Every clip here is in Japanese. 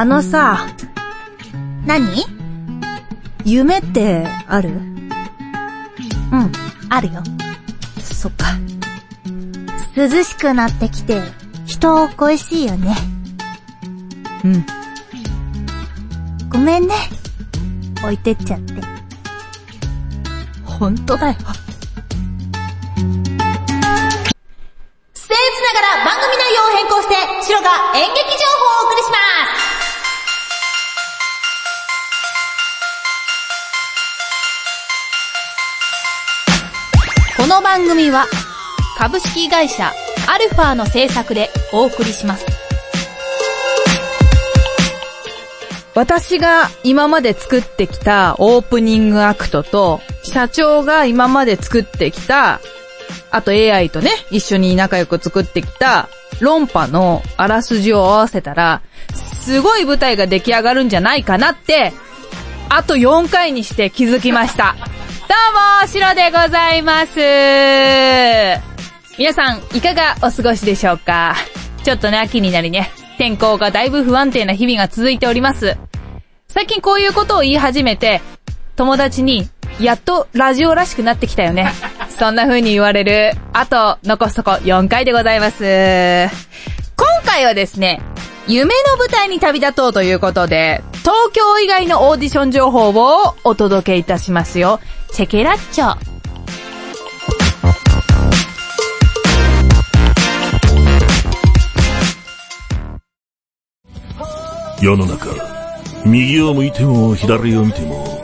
あのさ、何？夢ってある？うん、あるよ。そっか。涼しくなってきて、人恋しいよね。うん。ごめんね。置いてっちゃって。ほんとだよ。僭越ながら番組内容を変更して、シロが演劇情報をお送りしますの番組は株式会社アルファの制作でお送りします。私が今まで作ってきたオープニングアクトと、社長が今まで作ってきた、あと AI とね、一緒に仲良く作ってきた論破のあらすじを合わせたら、すごい舞台が出来上がるんじゃないかなって、あと4回にして気づきました。どうも、シロでございます。皆さん、いかがお過ごしでしょうか？ちょっとね、秋になりね、天候がだいぶ不安定な日々が続いております。最近こういうことを言い始めて、友達に、やっとラジオらしくなってきたよね。そんな風に言われる、あと、残すとこ4回でございます。今回はですね、夢の舞台に旅立とうということで、東京以外のオーディション情報をお届けいたしますよ。チェケラッチョ。世の中、右を向いても左を見ても、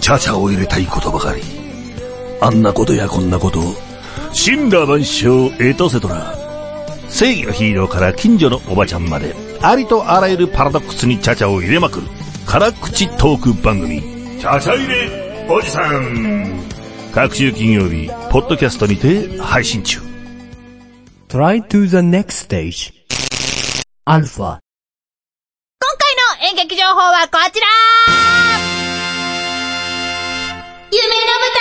チャチャを入れたいことばかり。あんなことやこんなこと、神羅万象エトセトラ。正義のヒーローから近所のおばちゃんまで、ありとあらゆるパラドックスにチャチャを入れまくる、辛口トーク番組、チャチャ入れおじさん。各週金曜日、ポッドキャストにて配信中。Try to the next stage. Alpha. 今回の演劇情報はこちら夢の舞台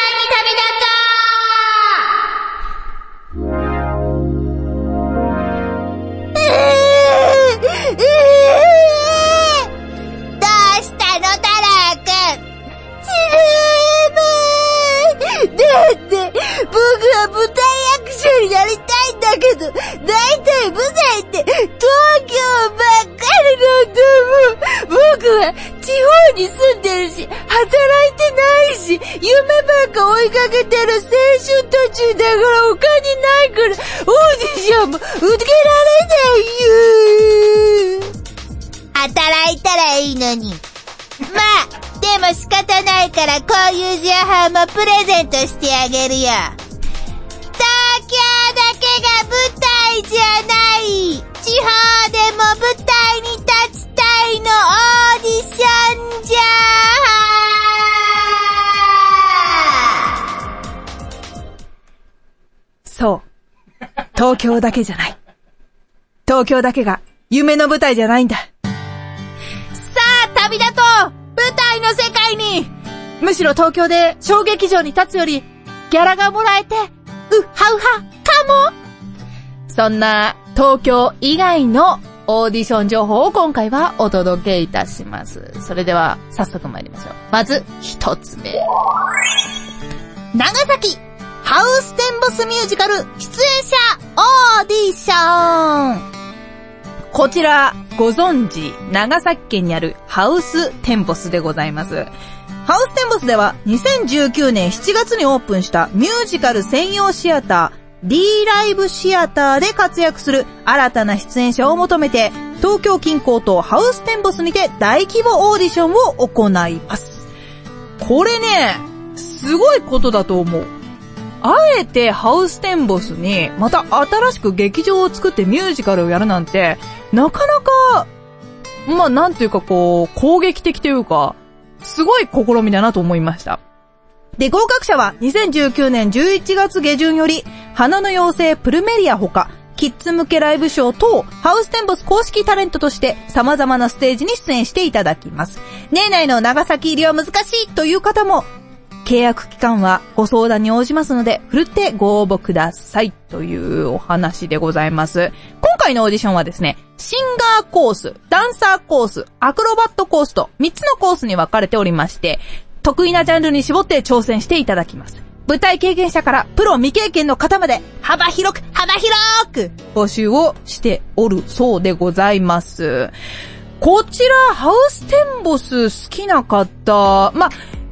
だって、僕は舞台役者になりたいんだけど、だいたい舞台って東京ばっかりなんだもん。僕は地方に住んでるし、働いてないし、夢ばっか追いかけてる青春途中だからお金ないから、オーディションも受けられないよ。働いたらいいのに。まあ、でも仕方ないからこういう情報もプレゼントしてあげるよ。東京だけが舞台じゃない地方でも舞台に立ちたいのオーディションじゃそう。東京だけじゃない。東京だけが夢の舞台じゃないんだ。さあ、旅立とうの世界にむしろ東京で小劇場に立つより、ギャラがもらえて、うはうは、かもそんな東京以外のオーディション情報を今回はお届けいたします。それでは早速参りましょう。まず一つ目。長崎ハウステンボスミュージカル出演者オーディションこちら、ご存知、長崎県にあるハウステンボスでございます。ハウステンボスでは2019年7月にオープンしたミュージカル専用シアター D ライブシアターで活躍する新たな出演者を求めて東京近郊とハウステンボスにて大規模オーディションを行います。これね、すごいことだと思う。あえてハウステンボスにまた新しく劇場を作ってミュージカルをやるなんて、なかなか、まあなんていうかこう、攻撃的というか、すごい試みだなと思いました。で、合格者は2019年11月下旬より、花の妖精プルメリアほか、キッズ向けライブショー等、ハウステンボス公式タレントとして様々なステージに出演していただきます。年内の長崎入りは難しいという方も、契約期間はご相談に応じますので、ふるってご応募ください。というお話でございます。今回のオーディションはですね、シンガーコース、ダンサーコース、アクロバットコースと3つのコースに分かれておりまして、得意なジャンルに絞って挑戦していただきます。舞台経験者からプロ未経験の方まで幅広く幅広く募集をしておるそうでございます。こちら、ハウステンボス好きな方、まあ、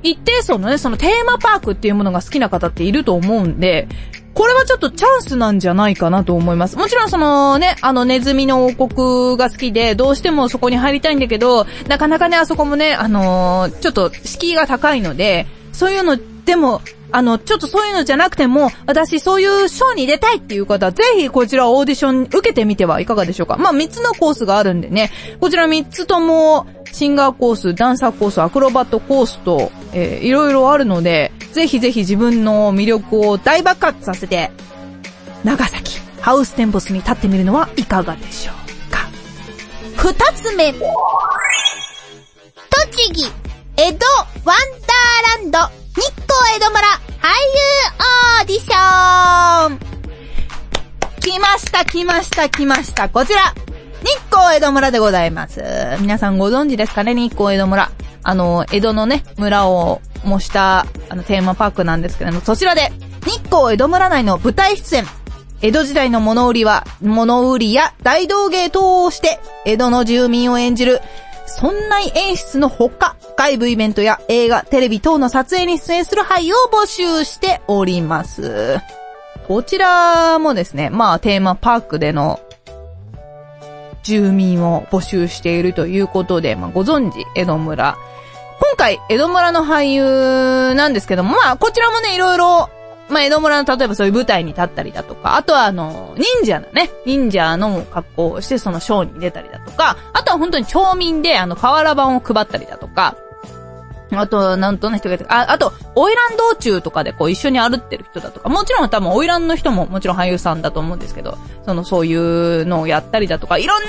一定層のね、そのテーマパークっていうものが好きな方っていると思うんで、これはちょっとチャンスなんじゃないかなと思います。もちろんそのね、あのネズミの王国が好きで、どうしてもそこに入りたいんだけど、なかなかね、あそこもね、あのーちょっと敷居が高いので、そういうのでも、あの、ちょっとそういうのじゃなくても、私そういうショーに出たいっていう方は、ぜひこちらオーディション受けてみてはいかがでしょうか。まあ、3つのコースがあるんでね、こちら3つとも、シンガーコース、ダンサーコース、アクロバットコースと、えーいろいろあるので、ぜひぜひ自分の魅力を大爆発させて、長崎、ハウステンボスに立ってみるのはいかがでしょうか。二つ目。栃木、江戸、ワンダーランド、日光江戸村、俳優オーディション。来ました、来ました、来ました。こちら、日光江戸村でございます。皆さんご存知ですかね、日光江戸村。あの、江戸のね、村を模した、あの、テーマパークなんですけども、そちらで、日光江戸村内の舞台出演。江戸時代の物売りは、物売りや大道芸等をして、江戸の住民を演じる、そんな演出のほか、外部イベントや映画、テレビ等の撮影に出演する俳優を募集しております。こちらもですね、まあテーマパークでの住民を募集しているということで、まあご存知、江戸村。今回、江戸村の俳優なんですけども、まあこちらもね、いろいろ、まあ江戸村の例えばそういう舞台に立ったりだとか、あとはあの、忍者のね、忍者の格好をしてそのショーに出たりだとか、あとは本当に町民であの、瓦版を配ったりだとか、あと、なんとな人がいて、あ、あと、オイラン道中とかでこう一緒に歩ってる人だとか、もちろん多分オイランの人ももちろん俳優さんだと思うんですけど、そのそういうのをやったりだとか、いろんな、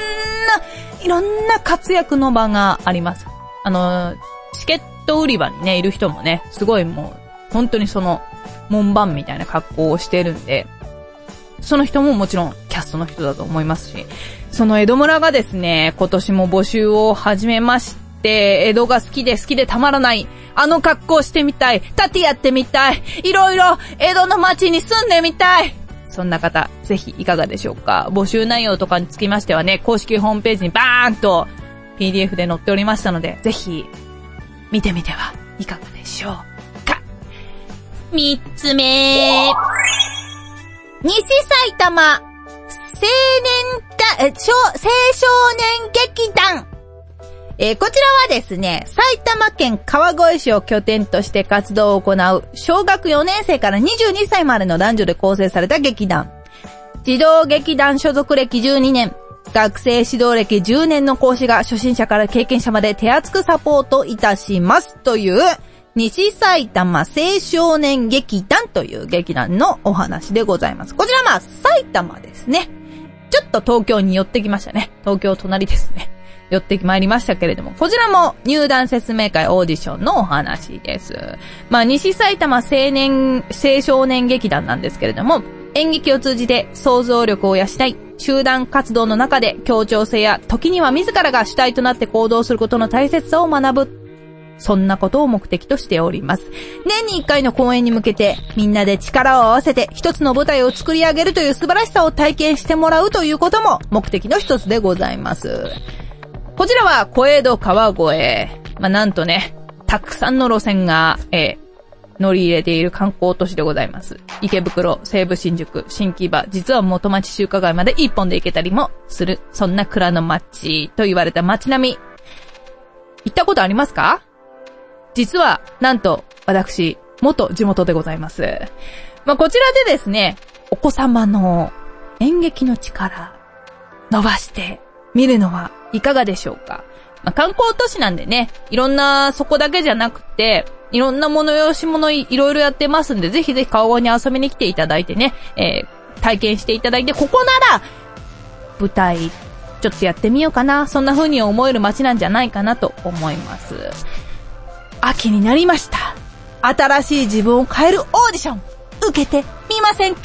いろんな活躍の場があります。あの、チケット売り場にね、いる人もね、すごいもう、本当にその、門番みたいな格好をしてるんで、その人ももちろんキャストの人だと思いますし、その江戸村がですね、今年も募集を始めまして、江戸が好きで好きでたまらない、あの格好してみたい、タティやってみたい、いろいろ江戸の街に住んでみたい。そんな方、ぜひいかがでしょうか。募集内容とかにつきましてはね、公式ホームページにバーンと PDF で載っておりましたので、ぜひ見てみてはいかがでしょうか。三つ目。西埼玉、青年だ、え、少、青少年劇団。えーこちらはですね、埼玉県川越市を拠点として活動を行う小学4年生から22歳までの男女で構成された劇団。児童劇団所属歴12年、学生指導歴10年の講師が初心者から経験者まで手厚くサポートいたしますという、西埼玉青少年劇団という劇団のお話でございます。こちらまあ埼玉ですね。ちょっと東京に寄ってきましたね。東京隣ですね。寄ってまいりましたけれども、こちらも入団説明会オーディションのお話です。まあ、西埼玉青年、青少年劇団なんですけれども、演劇を通じて想像力を養い、集団活動の中で協調性や時には自らが主体となって行動することの大切さを学ぶ。そんなことを目的としております。年に一回の公演に向けて、みんなで力を合わせて一つの舞台を作り上げるという素晴らしさを体験してもらうということも目的の一つでございます。こちらは小江戸川越。まあ、なんとね、たくさんの路線が、えー乗り入れている観光都市でございます。池袋、西武新宿、新木場、実は元町中華街まで一本で行けたりもする、そんな蔵の町と言われた街並み。行ったことありますか？実は、なんと、私、元地元でございます。まあ、こちらでですね、お子様の演劇の力、伸ばして見るのはいかがでしょうか？まあ、観光都市なんでね、いろんな、そこだけじゃなくて、いろんな物用し物いいろいろやってますんで、ぜひぜひ川越に遊びに来ていただいてね、えー体験していただいて、ここなら、舞台、ちょっとやってみようかな、そんな風に思える街なんじゃないかなと思います。秋になりました。新しい自分を変えるオーディション、受けてみませんか？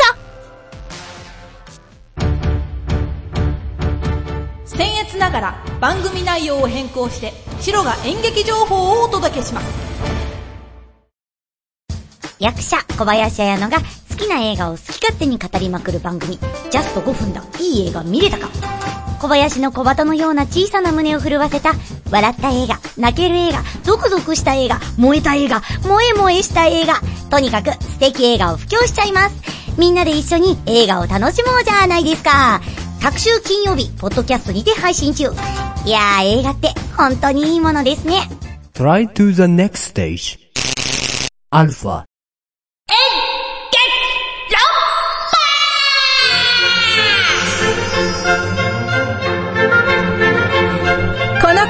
ながら番組内容を変更して、白が演劇情報をお届けします。役者小林彩乃が好きな映画を好き勝手に語りまくる番組、ジャスト5分だ、いい映画見れたか。小林の小鳩のような小さな胸を震わせた、笑った映画、泣ける映画、ゾクゾクした映画、燃えた映画、萌え萌えした映画、とにかく素敵映画を布教しちゃいます。みんなで一緒に映画を楽しもうじゃないですか。各週金曜日、ポッドキャストにて配信中。いやー、映画って本当にいいものですね。Try to the next stage. Alpha. この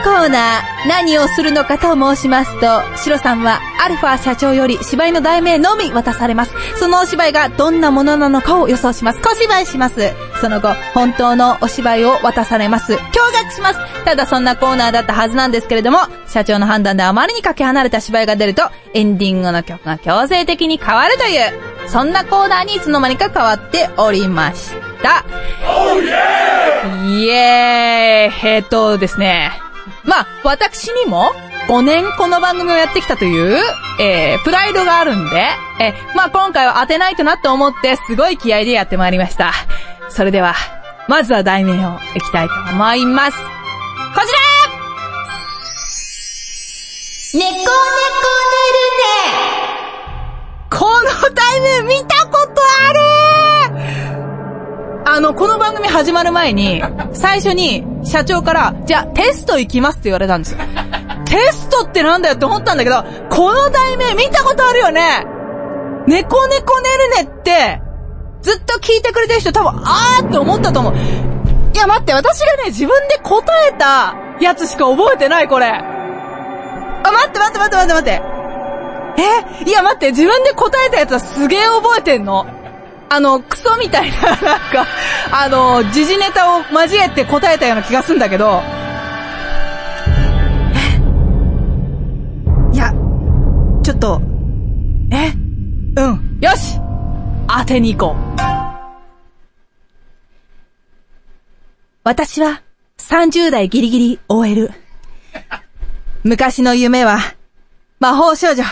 コーナー、何をするのかと申しますと、シロさんはアルファ社長より芝居の題名のみ渡されます。そのお芝居がどんなものなのかを予想します。小芝居します。その後、本当のお芝居を渡されます。驚愕します。ただそんなコーナーだったはずなんですけれども、社長の判断であまりにかけ離れた芝居が出ると、エンディングの曲が強制的に変わるという、そんなコーナーにいつの間にか変わっておりました。イエーイえっとですね。まあ、私にも5年この番組をやってきたという、えー、プライドがあるんで、えーまあ今回は当てないとなと思ってすごい気合でやってまいりました。それでは、まずは題名をいきたいと思います。こちら猫猫この題名見たことあの、この番組始まる前に、最初に社長から、じゃあテスト行きますって言われたんですよ。テストってなんだよって思ったんだけど、この題名見たことあるよね猫猫ねるねって、ずっと聞いてくれてる人多分、あーって思ったと思う。いや待って、私がね、自分で答えたやつしか覚えてない、これ。あ、待って待って待って待って待って。え？いや待って、自分で答えたやつはすげえ覚えてんの。あの、クソみたいな、なんか、あの、時事ネタを交えて答えたような気がするんだけど、え？いや、ちょっと、え？うん、よし当てに行こう。私は、30代ギリギリ OL。昔の夢は、魔法少女。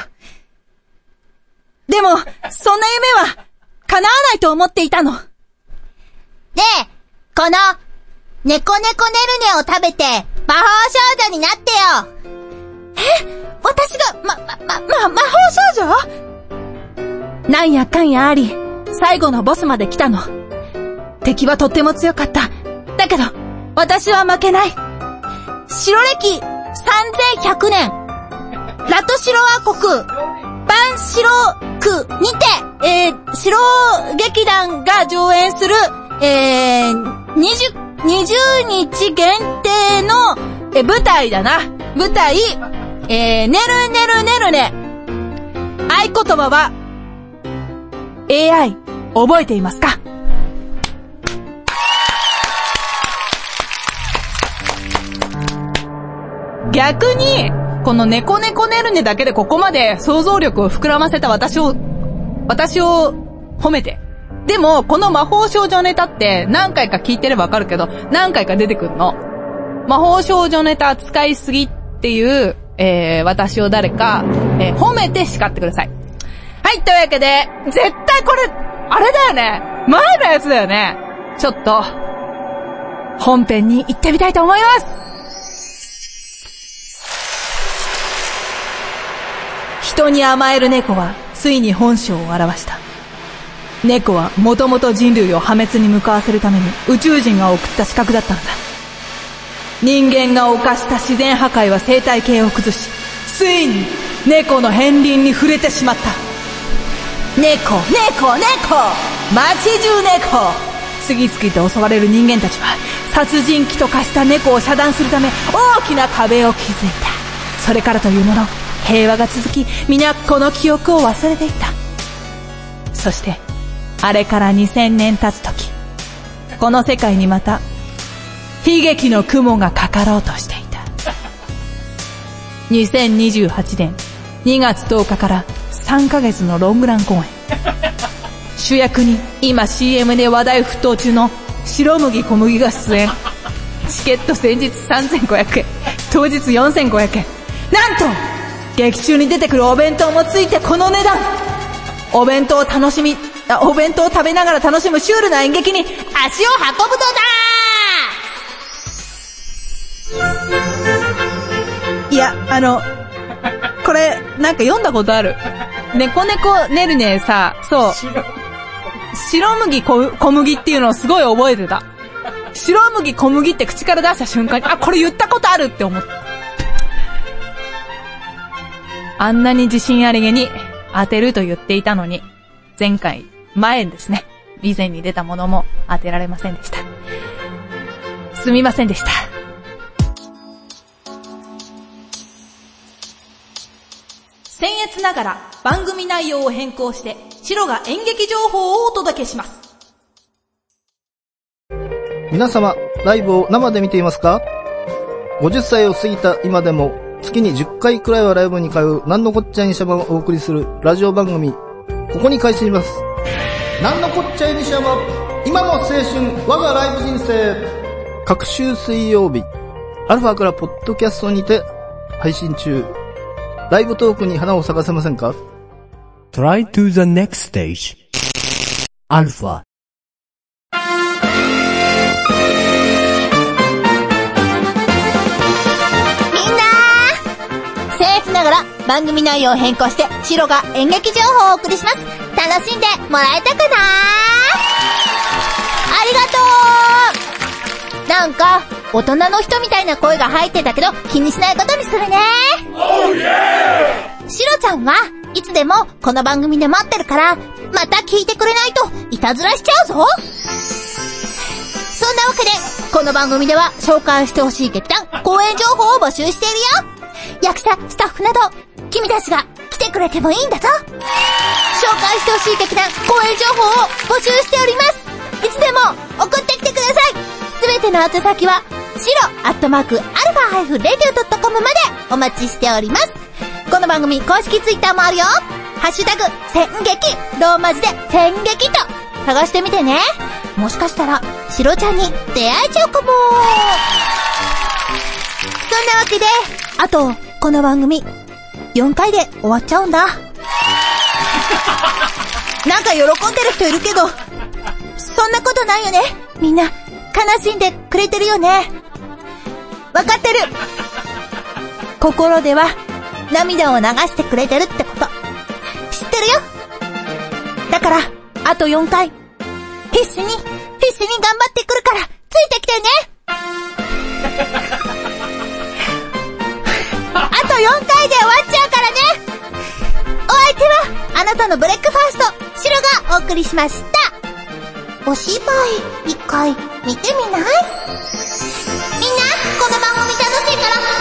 でも、そんな夢は、叶わないと思っていたの。で、この、猫猫ねるねを食べて、魔法少女になってよえ？私が、ま、ま、ま、ま、魔法少女？なんやかんやあり、最後のボスまで来たの。敵はとっても強かった。だけど、私は負けない。白歴3100年、ラトシロア国、バンシロ区にて、えー、白劇団が上演する、えー、20、20日限定の、えー、舞台だな。舞台、えー、ねるねるねるね。合言葉は、AI、覚えていますか？逆に、この猫猫ねるねだけでここまで想像力を膨らませた私を、私を褒めて。でも、この魔法少女ネタって何回か聞いてればわかるけど、何回か出てくるの。魔法少女ネタ使いすぎっていう、えー、私を誰か、えー、褒めて叱ってください。はい、というわけで、絶対これ、あれだよね。前のやつだよね。ちょっと、本編に行ってみたいと思います。人に甘える猫は、ついに本性を表した。猫は、もともと人類を破滅に向かわせるために、宇宙人が送った資格だったのだ。人間が犯した自然破壊は生態系を崩し、ついに、猫の片鱗に触れてしまった。猫、猫、猫街中猫次々と襲われる人間たちは、殺人鬼と化した猫を遮断するため、大きな壁を築いた。それからというもの、平和が続き、皆この記憶を忘れていた。そして、あれから2000年経つ時、この世界にまた、悲劇の雲がかかろうとしていた。2028年2月10日から3ヶ月のロングラン公演。主役に今 CM で話題沸騰中の白麦小麦が出演。チケット先日3500円、当日4500円。なんと劇中に出てくるお弁当もついてこの値段お弁当を楽しみ、あお弁当を食べながら楽しむシュールな演劇に足を運ぶのだいや、あの、これ、なんか読んだことある。猫猫ねるねさ、そう。白麦小小麦っていうのをすごい覚えてた。白麦小麦って口から出した瞬間に、あ、これ言ったことあるって思った。あんなに自信ありげに当てると言っていたのに、前回、前ですね。以前に出たものも当てられませんでした。すみませんでした。僭越ながら番組内容を変更して、白が演劇情報をお届けします。皆様、ライブを生で見ていますか ?50 歳を過ぎた今でも、月に10回くらいはライブに通う、なんのこっちゃいにしゃばをお送りするラジオ番組、ここに開始します。なんのこっちゃいにしゃば、今の青春、我がライブ人生。各週水曜日、アルファからポッドキャストにて配信中。ライブトークに花を咲かせませんか？Try to the next stage. Alpha. み僭越ながら番組内容を変更して、シロが演劇情報をお送りします。楽しんでもらえたかな？ありがとうなんか、大人の人みたいな声が入ってたけど、気にしないことにするね。シロちゃんはいつでもこの番組で待ってるから、また聞いてくれないといたずらしちゃうぞそんなわけで、この番組では紹介してほしい劇団、公演情報を募集しているよ役者、スタッフなど、君たちが来てくれてもいいんだぞ。紹介してほしい劇団、公演情報を募集しております。いつでも送ってきてください。すべての宛先は、白アットマークアルファハイフレディオ .com までお待ちしております。この番組公式ツイッターもあるよ。ハッシュタグ、戦劇ローマ字で戦劇と。探してみてね。もしかしたら、シロちゃんに出会えちゃうかも。そんなわけで、あと、この番組、4回で終わっちゃうんだ。なんか喜んでる人いるけど、そんなことないよね。みんな、悲しんでくれてるよね。わかってる。心では、涙を流してくれてるってこと、知ってるよ。だから、あと4回、必死に、必死に頑張ってくるから、ついてきてね回で終わっちゃうからね。お相手は、あなたのブレックファースト、シロがお送りしました。お芝居、一回、見てみない？みんな、この番組楽しいから、